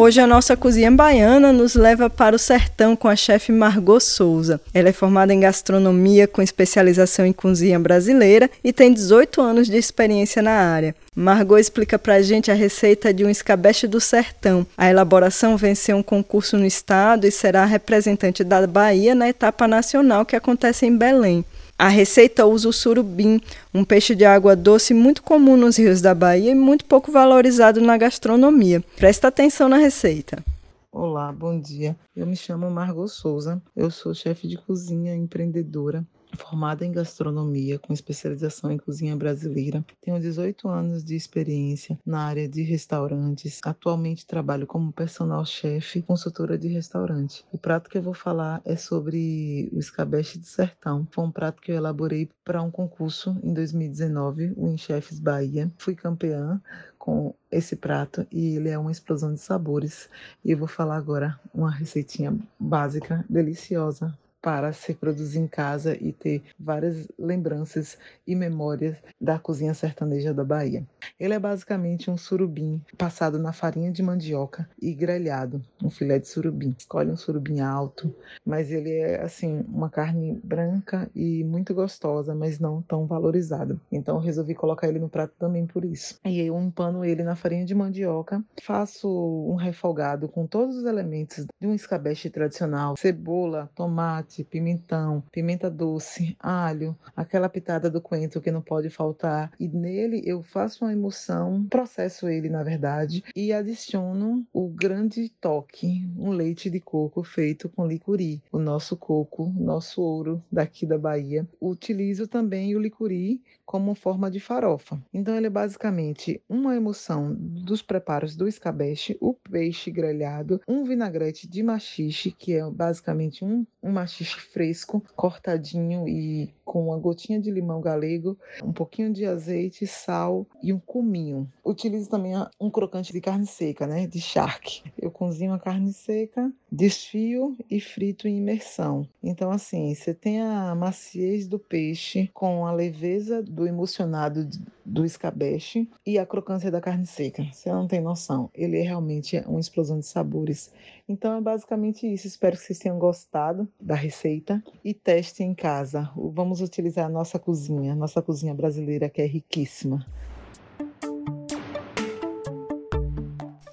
Hoje a nossa cozinha baiana nos leva para o sertão com a chefe Margot Souza. Ela é formada em gastronomia com especialização em cozinha brasileira e tem 18 anos de experiência na área. Margot explica pra gente a receita de um escabeche do sertão. A elaboração venceu um concurso no estado e será representante da Bahia na etapa nacional que acontece em Belém. A receita usa o surubim, um peixe de água doce muito comum nos rios da Bahia e muito pouco valorizado na gastronomia. Presta atenção na receita. Olá, bom dia. Eu me chamo Margot Souza. Eu sou chefe de cozinha empreendedora formada em gastronomia com especialização em cozinha brasileira. Tenho 18 anos de experiência na área de restaurantes. Atualmente trabalho como personal chefe, consultora de restaurante. O prato que eu vou falar é sobre o escabeche de sertão. Foi um prato que eu elaborei para um concurso em 2019, o Chefs Bahia. Fui campeã com esse prato e ele é uma explosão de sabores. E eu vou falar agora uma receitinha básica, deliciosa para se produzir em casa e ter várias lembranças e memórias da cozinha sertaneja da Bahia. Ele é basicamente um surubim passado na farinha de mandioca e grelhado, um filé de surubim. Escolhe um surubim alto, mas ele é assim uma carne branca e muito gostosa, mas não tão valorizada. Então eu resolvi colocar ele no prato também por isso. E eu empano ele na farinha de mandioca, faço um refogado com todos os elementos de um escabeche tradicional: cebola, tomate tomate, pimentão, pimenta doce, alho, aquela pitada do coentro que não pode faltar. E nele eu faço uma emulsão, processo ele na verdade e adiciono o grande toque, um leite de coco feito com licuri, o nosso coco, nosso ouro daqui da Bahia. Utilizo também o licuri como forma de farofa. Então ele é basicamente uma emulsão dos preparos do escabeche, o peixe grelhado, um vinagrete de machixe, que é basicamente um, um machixe fresco, cortadinho e com uma gotinha de limão galego, um pouquinho de azeite, sal e um cominho. Utilizo também um crocante de carne seca, né, de charque. Eu cozinho a carne seca, desfio e frito em imersão. Então assim, você tem a maciez do peixe com a leveza do emulsionado do escabeche e a crocância da carne seca. Você não tem noção. Ele é realmente uma explosão de sabores. Então é basicamente isso. Espero que vocês tenham gostado da receita e testem em casa. Vamos utilizar a nossa cozinha, nossa cozinha brasileira que é riquíssima.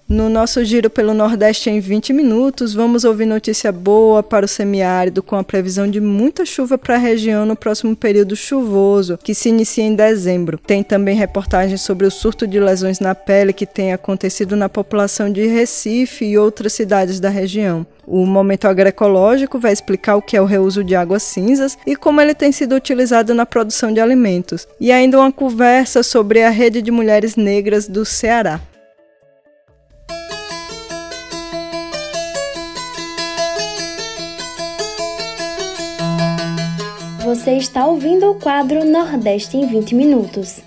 No nosso giro pelo Nordeste em 20 minutos, vamos ouvir notícia boa para o semiárido com a previsão de muita chuva para a região no próximo período chuvoso, que se inicia em dezembro. Tem também reportagens sobre o surto de lesões na pele que tem acontecido na população de Recife e outras cidades da região. O Momento Agroecológico vai explicar o que é o reuso de águas cinzas e como ele tem sido utilizado na produção de alimentos. E ainda uma conversa sobre a rede de mulheres negras do Ceará. Você está ouvindo o quadro Nordeste em 20 Minutos.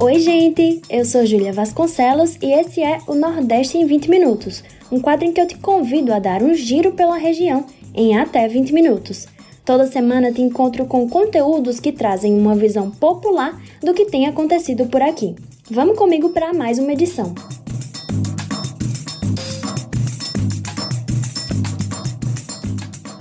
Oi, gente! Eu sou Júlia Vasconcelos e esse é o Nordeste em 20 Minutos, um quadro em que eu te convido a dar um giro pela região em até 20 minutos. Toda semana te encontro com conteúdos que trazem uma visão popular do que tem acontecido por aqui. Vamos comigo para mais uma edição.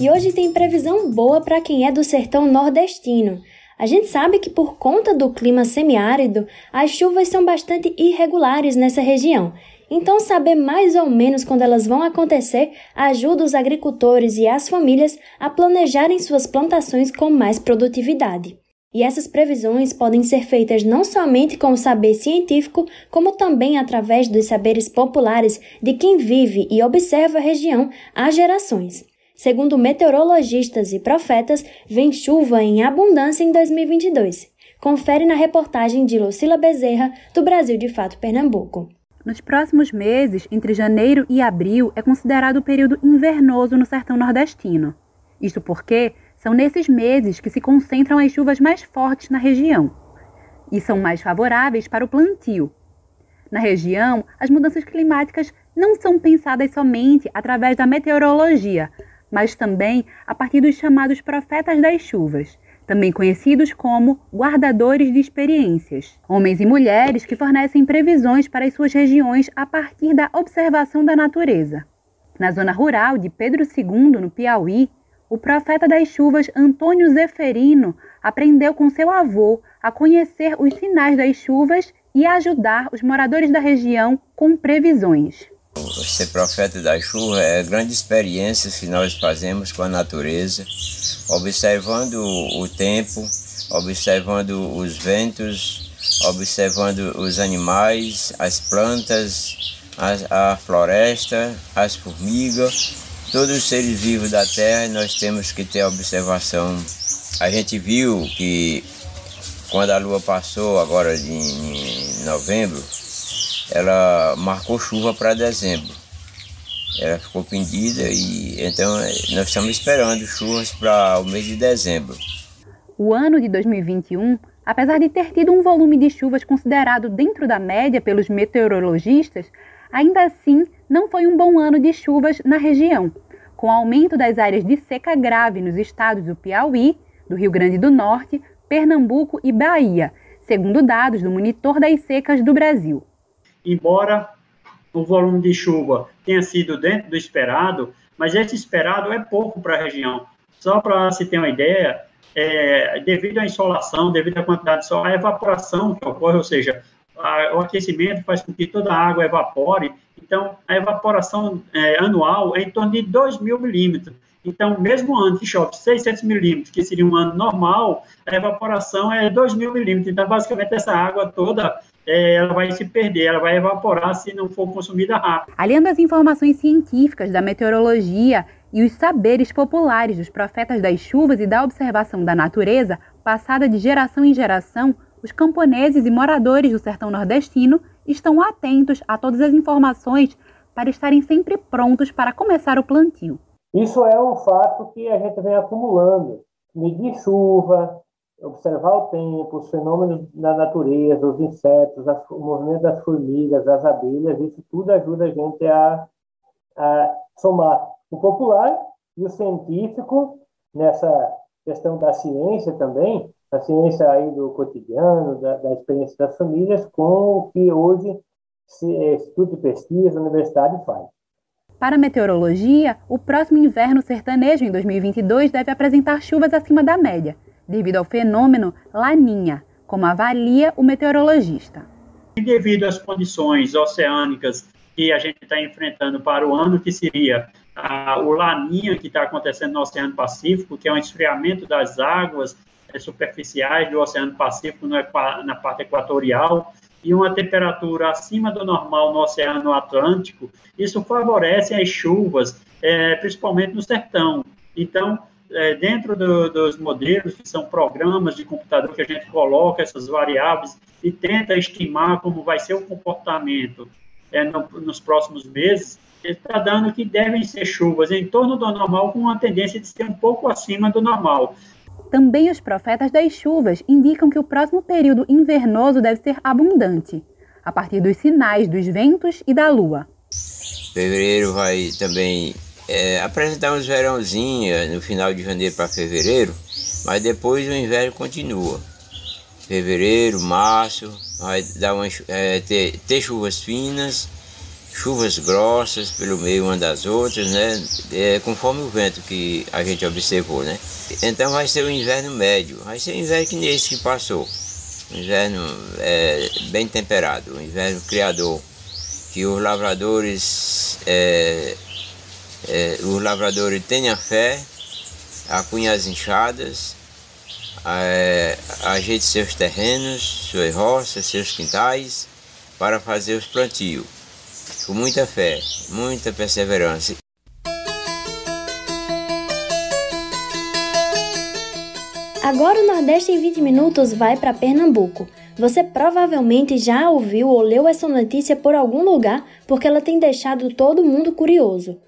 E hoje tem previsão boa para quem é do sertão nordestino. A gente sabe que por conta do clima semiárido, as chuvas são bastante irregulares nessa região. Então, saber mais ou menos quando elas vão acontecer ajuda os agricultores e as famílias a planejarem suas plantações com mais produtividade. E essas previsões podem ser feitas não somente com o saber científico, como também através dos saberes populares de quem vive e observa a região há gerações. Segundo meteorologistas e profetas, vem chuva em abundância em 2022. Confere na reportagem de Lucila Bezerra, do Brasil de Fato Pernambuco. Nos próximos meses, entre janeiro e abril, é considerado o período invernoso no sertão nordestino. Isto porque são nesses meses que se concentram as chuvas mais fortes na região e são mais favoráveis para o plantio. Na região, as mudanças climáticas não são pensadas somente através da meteorologia, mas também a partir dos chamados profetas das chuvas, também conhecidos como guardadores de experiências, homens e mulheres que fornecem previsões para as suas regiões a partir da observação da natureza. Na zona rural de Pedro II, no Piauí, o profeta das chuvas Antônio Zeferino aprendeu com seu avô a conhecer os sinais das chuvas e ajudar os moradores da região com previsões. Ser profeta da chuva é grande experiência que nós fazemos com a natureza, observando o tempo, observando os ventos, observando os animais, as plantas, a, a floresta, as formigas, todos os seres vivos da terra, nós temos que ter observação. A gente viu que quando a lua passou agora em novembro, ela marcou chuva para dezembro. Ela ficou pendida e então nós estamos esperando chuvas para o mês de dezembro. O ano de 2021, apesar de ter tido um volume de chuvas considerado dentro da média pelos meteorologistas, ainda assim não foi um bom ano de chuvas na região, com aumento das áreas de seca grave nos estados do Piauí, do Rio Grande do Norte, Pernambuco e Bahia, segundo dados do Monitor das Secas do Brasil embora o volume de chuva tenha sido dentro do esperado, mas esse esperado é pouco para a região. Só para se ter uma ideia, é, devido à insolação, devido à quantidade de sol, a evaporação que ocorre, ou seja, a, o aquecimento faz com que toda a água evapore, Então, a evaporação é, anual é em torno de 2 mil milímetros. Então, mesmo ano que chove 600 milímetros, que seria um ano normal, a evaporação é 2 mil milímetros. Então, basicamente, essa água toda ela vai se perder, ela vai evaporar se não for consumida rápido. Aliando as informações científicas da meteorologia e os saberes populares dos profetas das chuvas e da observação da natureza, passada de geração em geração, os camponeses e moradores do sertão nordestino estão atentos a todas as informações para estarem sempre prontos para começar o plantio. Isso é um fato que a gente vem acumulando. Medir chuva, observar o tempo, os fenômenos da natureza, os insetos, as, o movimento das formigas, das abelhas, isso tudo ajuda a gente a, a somar o popular e o científico nessa questão da ciência também, a ciência aí do cotidiano, da, da experiência das famílias, com o que hoje se, é, estudo e pesquisa, a universidade faz. Para a meteorologia, o próximo inverno sertanejo em 2022 deve apresentar chuvas acima da média, devido ao fenômeno Laninha, como avalia o meteorologista. Devido às condições oceânicas que a gente está enfrentando para o ano, que seria a, o Laninha que está acontecendo no Oceano Pacífico, que é um esfriamento das águas é, superficiais do Oceano Pacífico no, na parte equatorial, e uma temperatura acima do normal no Oceano Atlântico, isso favorece as chuvas, é, principalmente no sertão. Então, é, dentro do, dos modelos, que são programas de computador que a gente coloca essas variáveis e tenta estimar como vai ser o comportamento é, no, nos próximos meses, está dando que devem ser chuvas em torno do normal, com uma tendência de ser um pouco acima do normal. Também os profetas das chuvas indicam que o próximo período invernoso deve ser abundante, a partir dos sinais dos ventos e da lua. Fevereiro vai também é, uns verãozinhos no final de janeiro para fevereiro, mas depois o inverno continua. Fevereiro, março, vai dar uma, é, ter, ter chuvas finas, chuvas grossas pelo meio uma das outras, né? É, conforme o vento que a gente observou, né? Então vai ser o inverno médio, vai ser o inverno que nesse que passou. Um inverno é, bem temperado, um inverno criador, que os lavradores é, os lavradores tenham fé, acunhem as enxadas, é, ajeite seus terrenos, suas roças, seus quintais, para fazer os plantios. Com muita fé, muita perseverança. Agora o Nordeste em 20 minutos vai para Pernambuco. Você provavelmente já ouviu ou leu essa notícia por algum lugar porque ela tem deixado todo mundo curioso.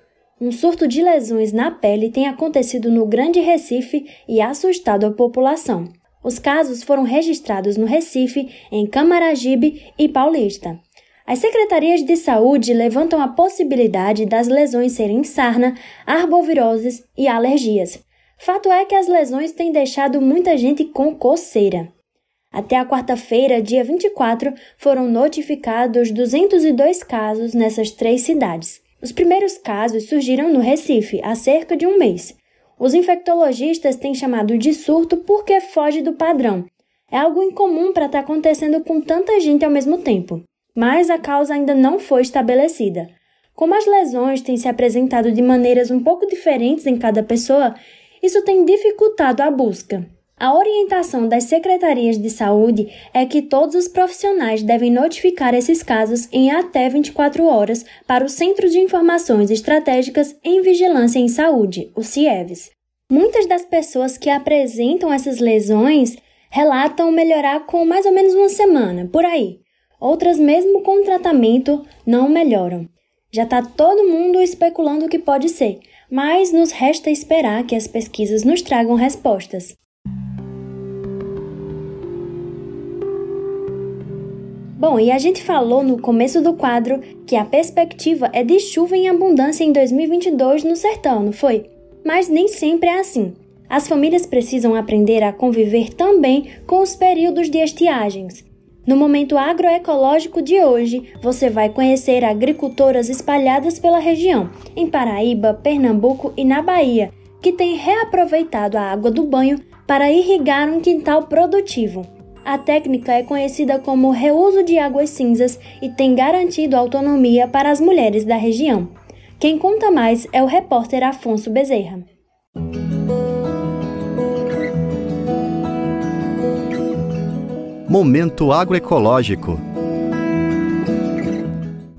Um surto de lesões na pele tem acontecido no Grande Recife e assustado a população. Os casos foram registrados no Recife, em Camaragibe e Paulista. As secretarias de saúde levantam a possibilidade das lesões serem sarna, arboviroses e alergias. Fato é que as lesões têm deixado muita gente com coceira. Até a quarta-feira, dia 24, foram notificados 202 casos nessas três cidades. Os primeiros casos surgiram no Recife há cerca de um mês. Os infectologistas têm chamado de surto porque foge do padrão. É algo incomum para estar tá acontecendo com tanta gente ao mesmo tempo. Mas a causa ainda não foi estabelecida. Como as lesões têm se apresentado de maneiras um pouco diferentes em cada pessoa, isso tem dificultado a busca. A orientação das secretarias de saúde é que todos os profissionais devem notificar esses casos em até 24 horas para o Centro de Informações Estratégicas em Vigilância em Saúde, o CIEVS. Muitas das pessoas que apresentam essas lesões relatam melhorar com mais ou menos uma semana, por aí. Outras, mesmo com tratamento, não melhoram. Já está todo mundo especulando o que pode ser, mas nos resta esperar que as pesquisas nos tragam respostas. Bom, e a gente falou no começo do quadro que a perspectiva é de chuva em abundância em 2022 no sertão, não foi? Mas nem sempre é assim. As famílias precisam aprender a conviver também com os períodos de estiagens. No momento agroecológico de hoje, você vai conhecer agricultoras espalhadas pela região, em Paraíba, Pernambuco e na Bahia, que têm reaproveitado a água do banho para irrigar um quintal produtivo. A técnica é conhecida como reuso de águas cinzas e tem garantido autonomia para as mulheres da região. Quem conta mais é o repórter Afonso Bezerra. Momento agroecológico.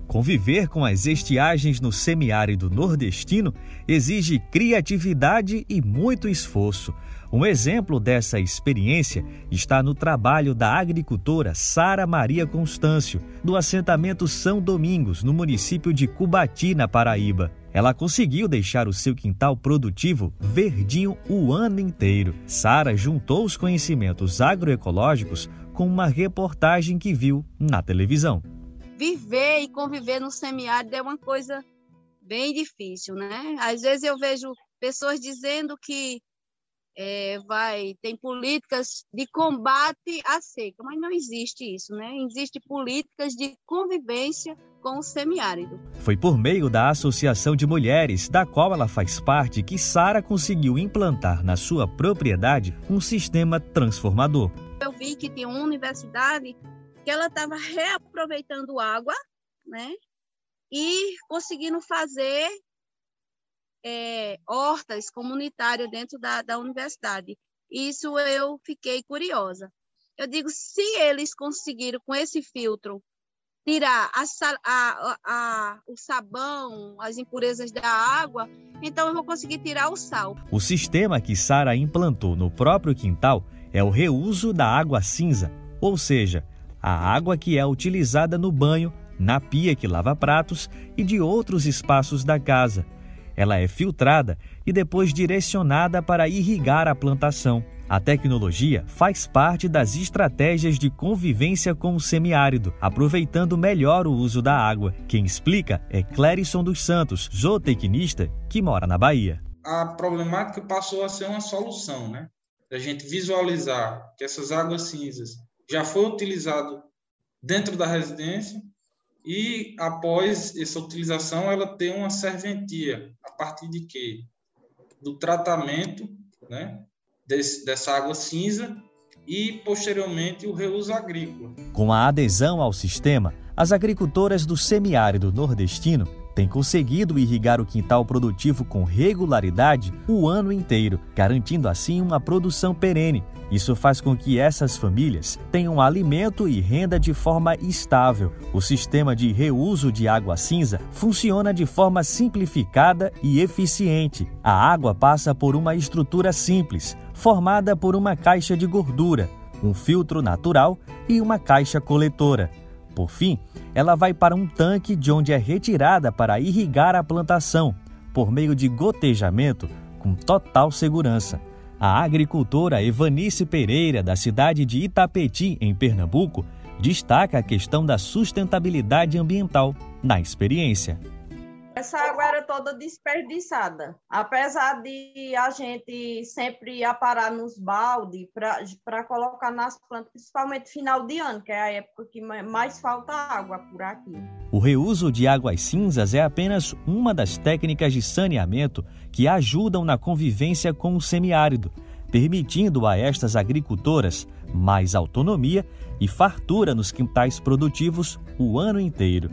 Conviver com as estiagens no semiárido nordestino exige criatividade e muito esforço. Um exemplo dessa experiência está no trabalho da agricultora Sara Maria Constâncio, do assentamento São Domingos, no município de Cubati, na Paraíba. Ela conseguiu deixar o seu quintal produtivo verdinho o ano inteiro. Sara juntou os conhecimentos agroecológicos com uma reportagem que viu na televisão viver e conviver no semiárido é uma coisa bem difícil, né? Às vezes eu vejo pessoas dizendo que é, vai tem políticas de combate à seca, mas não existe isso, né? Existem políticas de convivência com o semiárido. Foi por meio da Associação de Mulheres, da qual ela faz parte, que Sara conseguiu implantar na sua propriedade um sistema transformador. Eu vi que tinha uma universidade que ela estava reaproveitando água, né? E conseguindo fazer é, hortas comunitárias dentro da, da universidade. Isso eu fiquei curiosa. Eu digo, se eles conseguiram com esse filtro tirar a, a, a, o sabão, as impurezas da água, então eu vou conseguir tirar o sal. O sistema que Sara implantou no próprio quintal é o reuso da água cinza, ou seja, a água que é utilizada no banho, na pia que lava pratos e de outros espaços da casa. Ela é filtrada e depois direcionada para irrigar a plantação. A tecnologia faz parte das estratégias de convivência com o semiárido, aproveitando melhor o uso da água. Quem explica é Clérison dos Santos, zootecnista que mora na Bahia. A problemática passou a ser uma solução, né? A gente visualizar que essas águas cinzas já foi utilizado dentro da residência e após essa utilização ela tem uma serventia a partir de quê? Do tratamento, né, desse, dessa água cinza e posteriormente o reuso agrícola. Com a adesão ao sistema, as agricultoras do semiárido nordestino têm conseguido irrigar o quintal produtivo com regularidade o ano inteiro, garantindo assim uma produção perene isso faz com que essas famílias tenham alimento e renda de forma estável. O sistema de reuso de água cinza funciona de forma simplificada e eficiente. A água passa por uma estrutura simples, formada por uma caixa de gordura, um filtro natural e uma caixa coletora. Por fim, ela vai para um tanque de onde é retirada para irrigar a plantação, por meio de gotejamento, com total segurança. A agricultora Evanice Pereira, da cidade de Itapeti, em Pernambuco, destaca a questão da sustentabilidade ambiental na experiência. Essa água era toda desperdiçada. Apesar de a gente sempre aparar nos baldes para colocar nas plantas, principalmente final de ano, que é a época que mais falta água por aqui. O reuso de águas cinzas é apenas uma das técnicas de saneamento que ajudam na convivência com o semiárido, permitindo a estas agricultoras mais autonomia e fartura nos quintais produtivos o ano inteiro.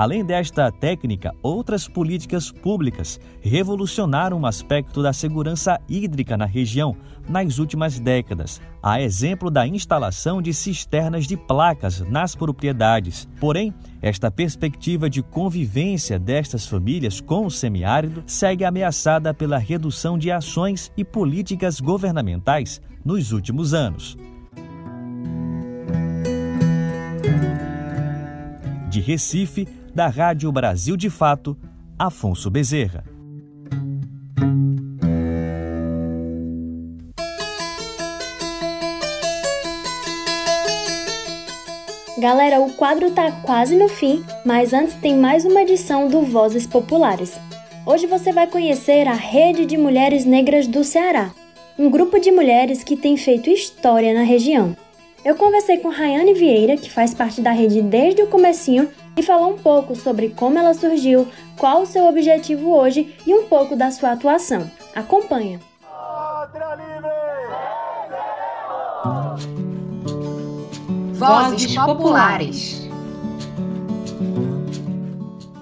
Além desta técnica, outras políticas públicas revolucionaram um aspecto da segurança hídrica na região nas últimas décadas, a exemplo da instalação de cisternas de placas nas propriedades. Porém, esta perspectiva de convivência destas famílias com o semiárido segue ameaçada pela redução de ações e políticas governamentais nos últimos anos. De Recife, da Rádio Brasil de Fato, Afonso Bezerra. Galera, o quadro tá quase no fim, mas antes tem mais uma edição do Vozes Populares. Hoje você vai conhecer a Rede de Mulheres Negras do Ceará, um grupo de mulheres que tem feito história na região. Eu conversei com Rayane Vieira, que faz parte da rede desde o comecinho, e falou um pouco sobre como ela surgiu, qual o seu objetivo hoje e um pouco da sua atuação. Acompanha. Vozes Populares.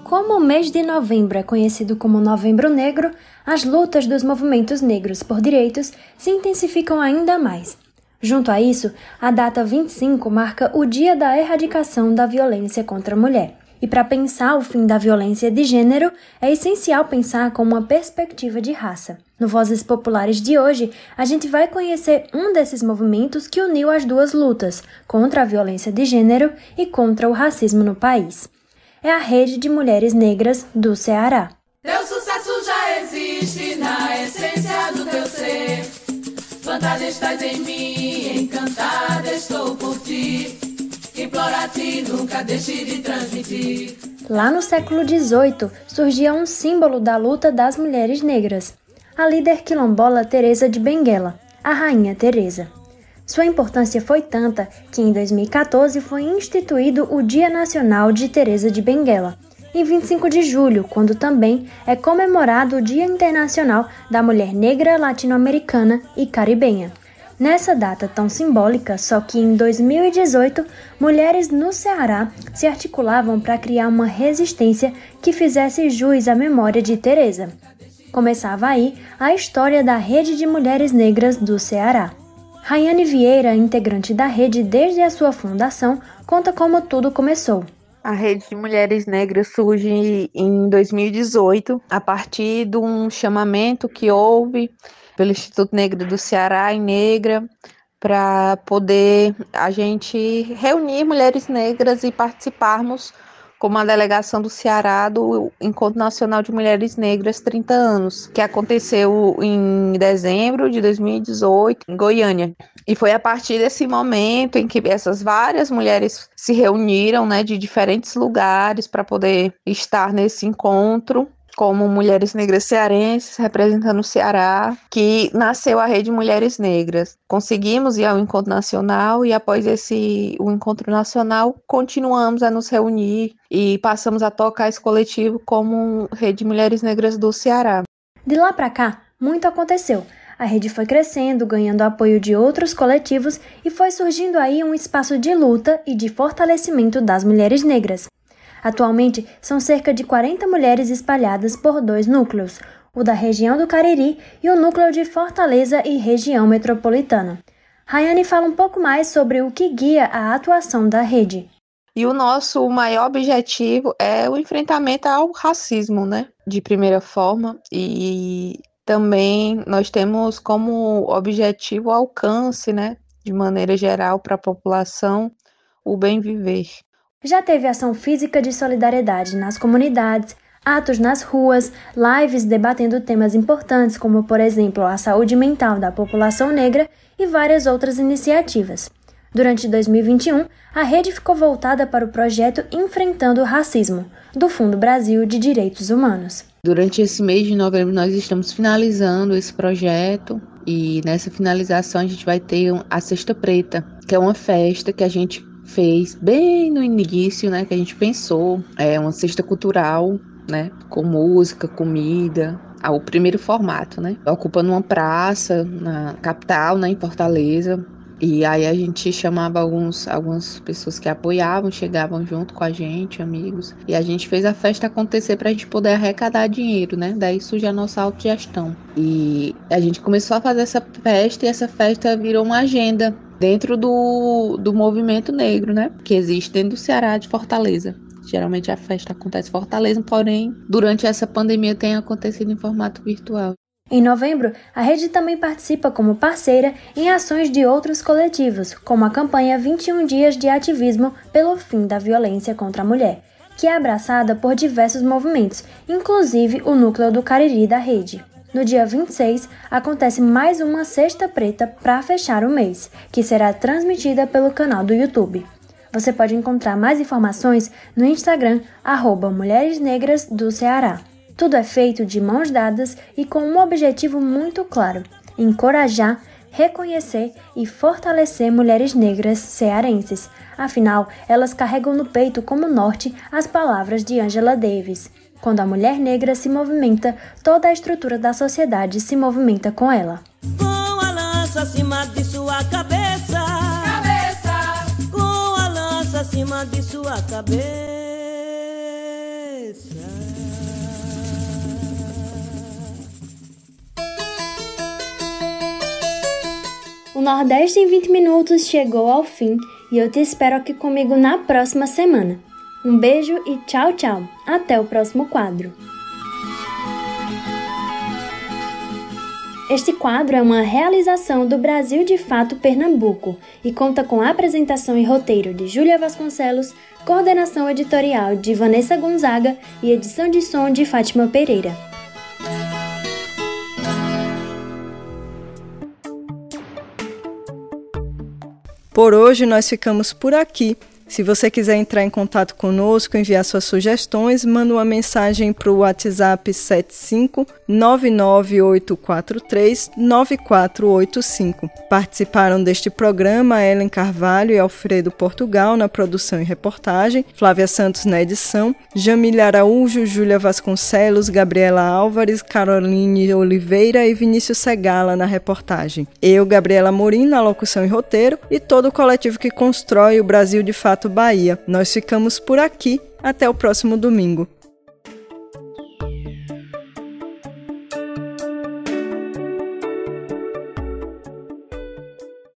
Como o mês de novembro é conhecido como Novembro Negro, as lutas dos movimentos negros por direitos se intensificam ainda mais. Junto a isso, a data 25 marca o Dia da Erradicação da Violência contra a Mulher. E para pensar o fim da violência de gênero, é essencial pensar com uma perspectiva de raça. No Vozes Populares de hoje, a gente vai conhecer um desses movimentos que uniu as duas lutas, contra a violência de gênero e contra o racismo no país. É a Rede de Mulheres Negras do Ceará. Teu sucesso já existe na essência do teu ser. Em mim, estou por ti. Implora-te, nunca deixe de transmitir. Lá no século XVIII surgia um símbolo da luta das mulheres negras, a líder quilombola Teresa de Benguela, a Rainha Teresa. Sua importância foi tanta que em 2014 foi instituído o Dia Nacional de Teresa de Benguela, em 25 de julho, quando também é comemorado o Dia Internacional da Mulher Negra Latino-Americana e Caribenha. Nessa data tão simbólica, só que em 2018, mulheres no Ceará se articulavam para criar uma resistência que fizesse jus à memória de Teresa. Começava aí a história da Rede de Mulheres Negras do Ceará. Rayane Vieira, integrante da rede desde a sua fundação, conta como tudo começou. A Rede de Mulheres Negras surge em 2018 a partir de um chamamento que houve pelo Instituto Negro do Ceará e Negra, para poder a gente reunir mulheres negras e participarmos como a delegação do Ceará do Encontro Nacional de Mulheres Negras 30 anos, que aconteceu em dezembro de 2018 em Goiânia. E foi a partir desse momento em que essas várias mulheres se reuniram, né, de diferentes lugares para poder estar nesse encontro como Mulheres Negras Cearenses, representando o Ceará, que nasceu a Rede Mulheres Negras. Conseguimos ir ao encontro nacional e após esse o encontro nacional, continuamos a nos reunir e passamos a tocar esse coletivo como Rede Mulheres Negras do Ceará. De lá para cá, muito aconteceu. A rede foi crescendo, ganhando apoio de outros coletivos e foi surgindo aí um espaço de luta e de fortalecimento das mulheres negras. Atualmente, são cerca de 40 mulheres espalhadas por dois núcleos, o da região do Cariri e o núcleo de Fortaleza e região metropolitana. Rayane fala um pouco mais sobre o que guia a atuação da rede. E o nosso maior objetivo é o enfrentamento ao racismo, né? De primeira forma. E também nós temos como objetivo o alcance, né? De maneira geral, para a população, o bem viver. Já teve ação física de solidariedade nas comunidades, atos nas ruas, lives debatendo temas importantes como, por exemplo, a saúde mental da população negra e várias outras iniciativas. Durante 2021, a rede ficou voltada para o projeto Enfrentando o Racismo, do Fundo Brasil de Direitos Humanos. Durante esse mês de novembro, nós estamos finalizando esse projeto e nessa finalização a gente vai ter a Sexta Preta, que é uma festa que a gente fez bem no início, né, que a gente pensou, é uma cesta cultural, né, com música, comida, o primeiro formato, né, ocupando uma praça na capital, né, em Fortaleza, e aí a gente chamava alguns, algumas pessoas que apoiavam, chegavam junto com a gente, amigos. E a gente fez a festa acontecer para a gente poder arrecadar dinheiro, né? Daí surge a nossa autogestão. E a gente começou a fazer essa festa e essa festa virou uma agenda dentro do, do movimento negro, né? Que existe dentro do Ceará de Fortaleza. Geralmente a festa acontece em Fortaleza, porém, durante essa pandemia tem acontecido em formato virtual. Em novembro, a rede também participa como parceira em ações de outros coletivos, como a campanha 21 Dias de Ativismo pelo Fim da Violência contra a Mulher, que é abraçada por diversos movimentos, inclusive o núcleo do Cariri da rede. No dia 26, acontece mais uma Sexta Preta para fechar o mês, que será transmitida pelo canal do YouTube. Você pode encontrar mais informações no Instagram, arroba Mulheres Negras do Ceará. Tudo é feito de mãos dadas e com um objetivo muito claro: encorajar, reconhecer e fortalecer mulheres negras cearenses. Afinal, elas carregam no peito como norte as palavras de Angela Davis. Quando a mulher negra se movimenta, toda a estrutura da sociedade se movimenta com ela. Com a lança acima de sua cabeça, cabeça. com cima de sua cabeça. O Nordeste em 20 minutos chegou ao fim e eu te espero aqui comigo na próxima semana. Um beijo e tchau, tchau. Até o próximo quadro. Este quadro é uma realização do Brasil de Fato Pernambuco e conta com apresentação e roteiro de Júlia Vasconcelos, coordenação editorial de Vanessa Gonzaga e edição de som de Fátima Pereira. Por hoje nós ficamos por aqui. Se você quiser entrar em contato conosco, enviar suas sugestões, manda uma mensagem para o WhatsApp 75 99843 9485. Participaram deste programa Ellen Carvalho e Alfredo Portugal na produção e reportagem, Flávia Santos na edição, Jamília Araújo, Júlia Vasconcelos, Gabriela Álvares, Caroline Oliveira e Vinícius Segala na reportagem. Eu, Gabriela Morim, na locução e roteiro, e todo o coletivo que constrói o Brasil de Fato Bahia. Nós ficamos por aqui. Até o próximo domingo.